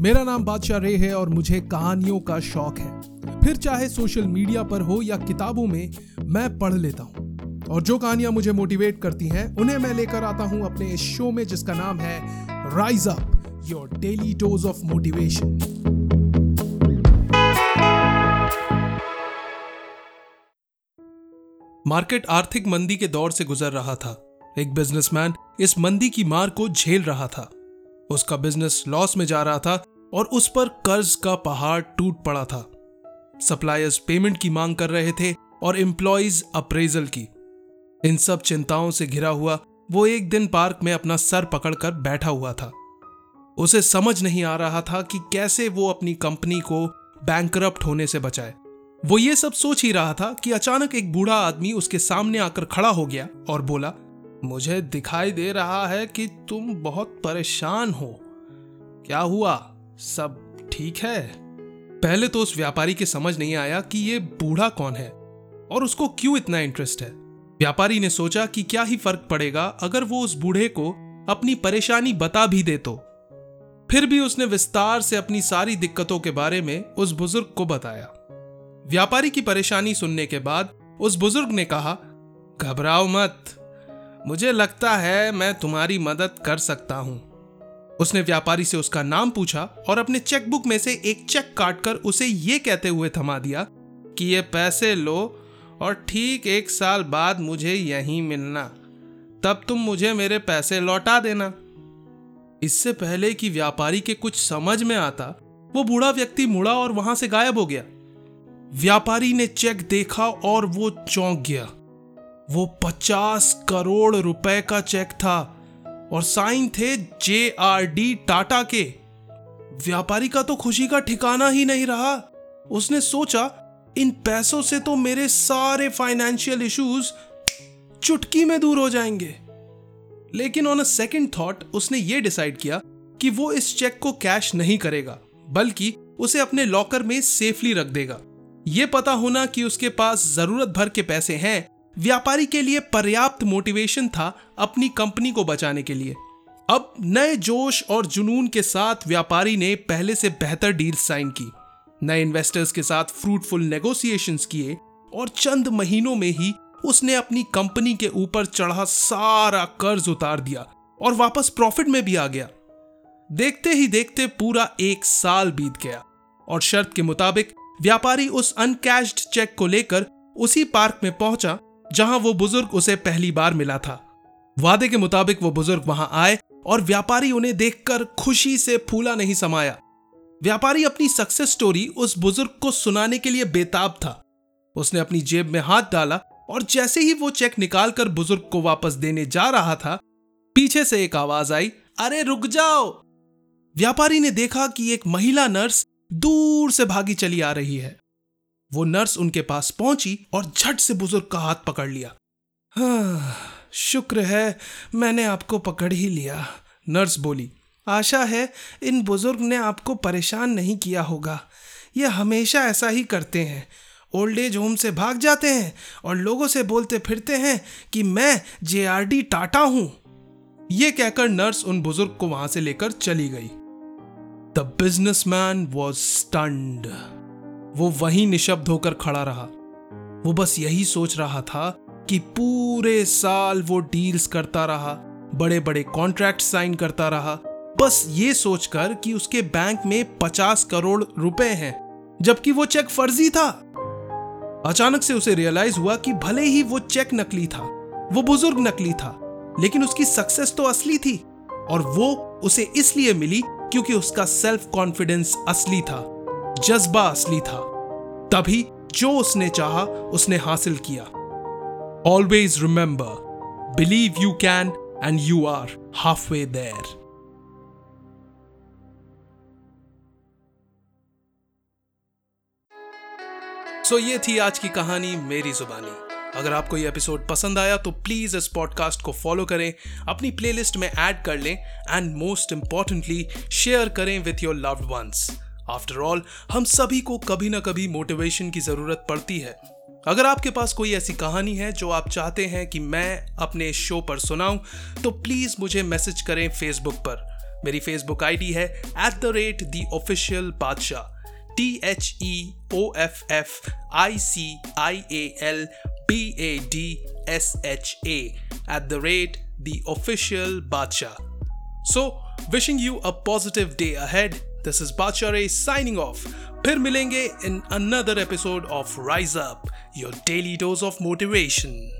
मेरा नाम बादशाह रे है और मुझे कहानियों का शौक है। फिर चाहे सोशल मीडिया पर हो या किताबों में, मैं पढ़ लेता हूँ। और जो कहानियाँ मुझे मोटिवेट करती हैं, उन्हें मैं लेकर आता हूँ अपने इस शो में जिसका नाम है rise up your daily dose of motivation market आर्थिक मंदी के दौर से गुजर रहा था। एक बिजनेसमैन इस मंदी की मार को झेल रहा था। उसका बिज़नेस लॉस में जा रहा था और उस पर कर्ज का पहाड़ टूट पड़ा था। सप्लायर्स पेमेंट की मांग कर रहे थे और एम्प्लॉयज़ अप्रेजल की। इन सब चिंताओं से घिरा हुआ वो एक दिन पार्क में अपना सर पकड़कर बैठा हुआ था। उसे समझ नहीं आ रहा था कि कैसे वो अपनी कंपनी को बैंक होने से बचाए। वो ये सब सोच ही रहा था कि अचानक एक बूढ़ा आदमी उसके सामने आकर खड़ा हो गया और बोला मुझे दिखाई दे रहा है कि तुम बहुत परेशान हो। क्या हुआ? सब ठीक है? पहले तो उस व्यापारी के समझ नहीं आया कि ये बूढ़ा कौन है और उसको क्यों इतना इंटरेस्ट है। व्यापारी ने सोचा कि क्या ही फ़र्क पड़ेगा अगर वो उस बूढ़े को अपनी परेशानी बता भी दे तो। फिर भी उसने विस्तार से अपनी सारी दिक्कतों के बारे में उस बुज़ुर्ग को बताया। व्यापारी की परेशानी सुनने के बाद उस बुज़ुर्ग ने कहा, घबराओ मत। मुझे लगता है मैं तुम्हारी मदद कर सकता हूँ। उसने व्यापारी से उसका नाम पूछा और अपने चेकबुक में से एक चेक काटकर उसे यह कहते हुए थमा दिया कि ये पैसे लो और ठीक एक साल बाद मुझे यहीं मिलना। तब तुम मुझे मेरे पैसे लौटा देना। इससे पहले कि व्यापारी के कुछ समझ में आता, वो बूढ़ा व्यक्ति मुड़ा और वहाँ से गायब हो गया। व्यापारी ने चेक देखा और वो चौंक गया। वो पचास करोड़ रुपए का चेक था और साइन थे जे आर डी टाटा के। व्यापारी का तो खुशी का ठिकाना ही नहीं रहा। उसने सोचा, इन पैसों से तो मेरे सारे फाइनेंशियल इश्यूज़ चुटकी में दूर हो जाएँगे। लेकिन ऑन अ सेकेंड थॉट उसने ये डिसाइड किया कि वो इस चेक को कैश नहीं करेगा, बल्कि उसे अपने लॉकर में सेफली रख देगा। ये पता होना कि उसके पास ज़रूरत भर के पैसे हैं व्यापारी के लिए पर्याप्त मोटिवेशन था अपनी कंपनी को बचाने के लिए। अब नए जोश और जुनून के साथ व्यापारी ने पहले से बेहतर डील साइन की। नए इन्वेस्टर्स के साथ फ्रूटफुल नेगोशिएशंस किए और चंद महीनों में ही उसने अपनी कंपनी के ऊपर चढ़ा सारा कर्ज उतार दिया और वापस प्रॉफिट में भी आ गया। देखते ही देखते पूरा एक साल बीत गया और शर्त के मुताबिक व्यापारी उस अनकैश्ड चेक को लेकर उसी पार्क में पहुँचा जहाँ वो बुज़ुर्ग उसे पहली बार मिला था। वादे के मुताबिक वो बुज़ुर्ग वहाँ आए और व्यापारी उन्हें देखकर खुशी से फूला नहीं समाया। व्यापारी अपनी सक्सेस स्टोरी उस बुज़ुर्ग को सुनाने के लिए बेताब था। उसने अपनी जेब में हाथ डाला और जैसे ही वो चेक निकालकर बुज़ुर्ग को वापस देने जा रहा था, पीछे से एक आवाज़ आई, अरे, रुक जाओ! व्यापारी ने देखा कि एक महिला नर्स दूर से भागी चली आ रही है। वो नर्स उनके पास पहुँची और झट से बुज़ुर्ग का हाथ पकड़ लिया। हाँ, शुक्र है मैंने आपको पकड़ ही लिया नर्स बोली। आशा है इन बुज़ुर्ग ने आपको परेशान नहीं किया होगा। ये हमेशा ऐसा ही करते हैं। ओल्ड एज होम से भाग जाते हैं और लोगों से बोलते फिरते हैं कि मैं जेआरडी टाटा हूँ। ये कहकर नर्स उन बुज़ुर्ग को वहाँ से लेकर चली गई। द बिजनेसमैन वॉज़ स्टंड वो वहीं निशब्द होकर खड़ा रहा। वो बस यही सोच रहा था कि पूरे साल वो डील्स करता रहा बड़े बड़े कॉन्ट्रैक्ट साइन करता रहा। बस ये सोचकर कि उसके बैंक में पचास करोड़ रुपए हैं, जबकि वो चेक फर्जी था। अचानक से उसे रियलाइज़ हुआ कि भले ही वो चेक नकली था, वो बुज़ुर्ग नकली था, लेकिन उसकी सक्सेस तो असली थी, और वो उसे इसलिए मिली क्योंकि उसका सेल्फ कॉन्फिडेंस असली था। जज्बा असली था। तभी जो उसने चाहा, उसने हासिल किया। Always remember believe you can and you are halfway there so ये थी आज की कहानी मेरी जुबानी। अगर आपको ये एपिसोड पसंद आया तो प्लीज़ इस पॉडकास्ट को फॉलो करें, अपनी प्लेलिस्ट में ऐड कर लें एंड मोस्ट इंपॉर्टेंटली शेयर करें with your loved ones after all हम सभी को कभी ना कभी मोटिवेशन की ज़रूरत पड़ती है। अगर आपके पास कोई ऐसी कहानी है जो आप चाहते हैं कि मैं अपने शो पर सुनाऊं तो प्लीज़ मुझे मैसेज करें फेसबुक पर। मेरी फेसबुक आईडी है at the rate the official Badshah. T H E O F F I C I A L B A D S H A at the rate the official Badshah. So wishing you a positive day ahead this is बादशाह रे signing off फिर मिलेंगे in another episode of rise up your daily dose of motivation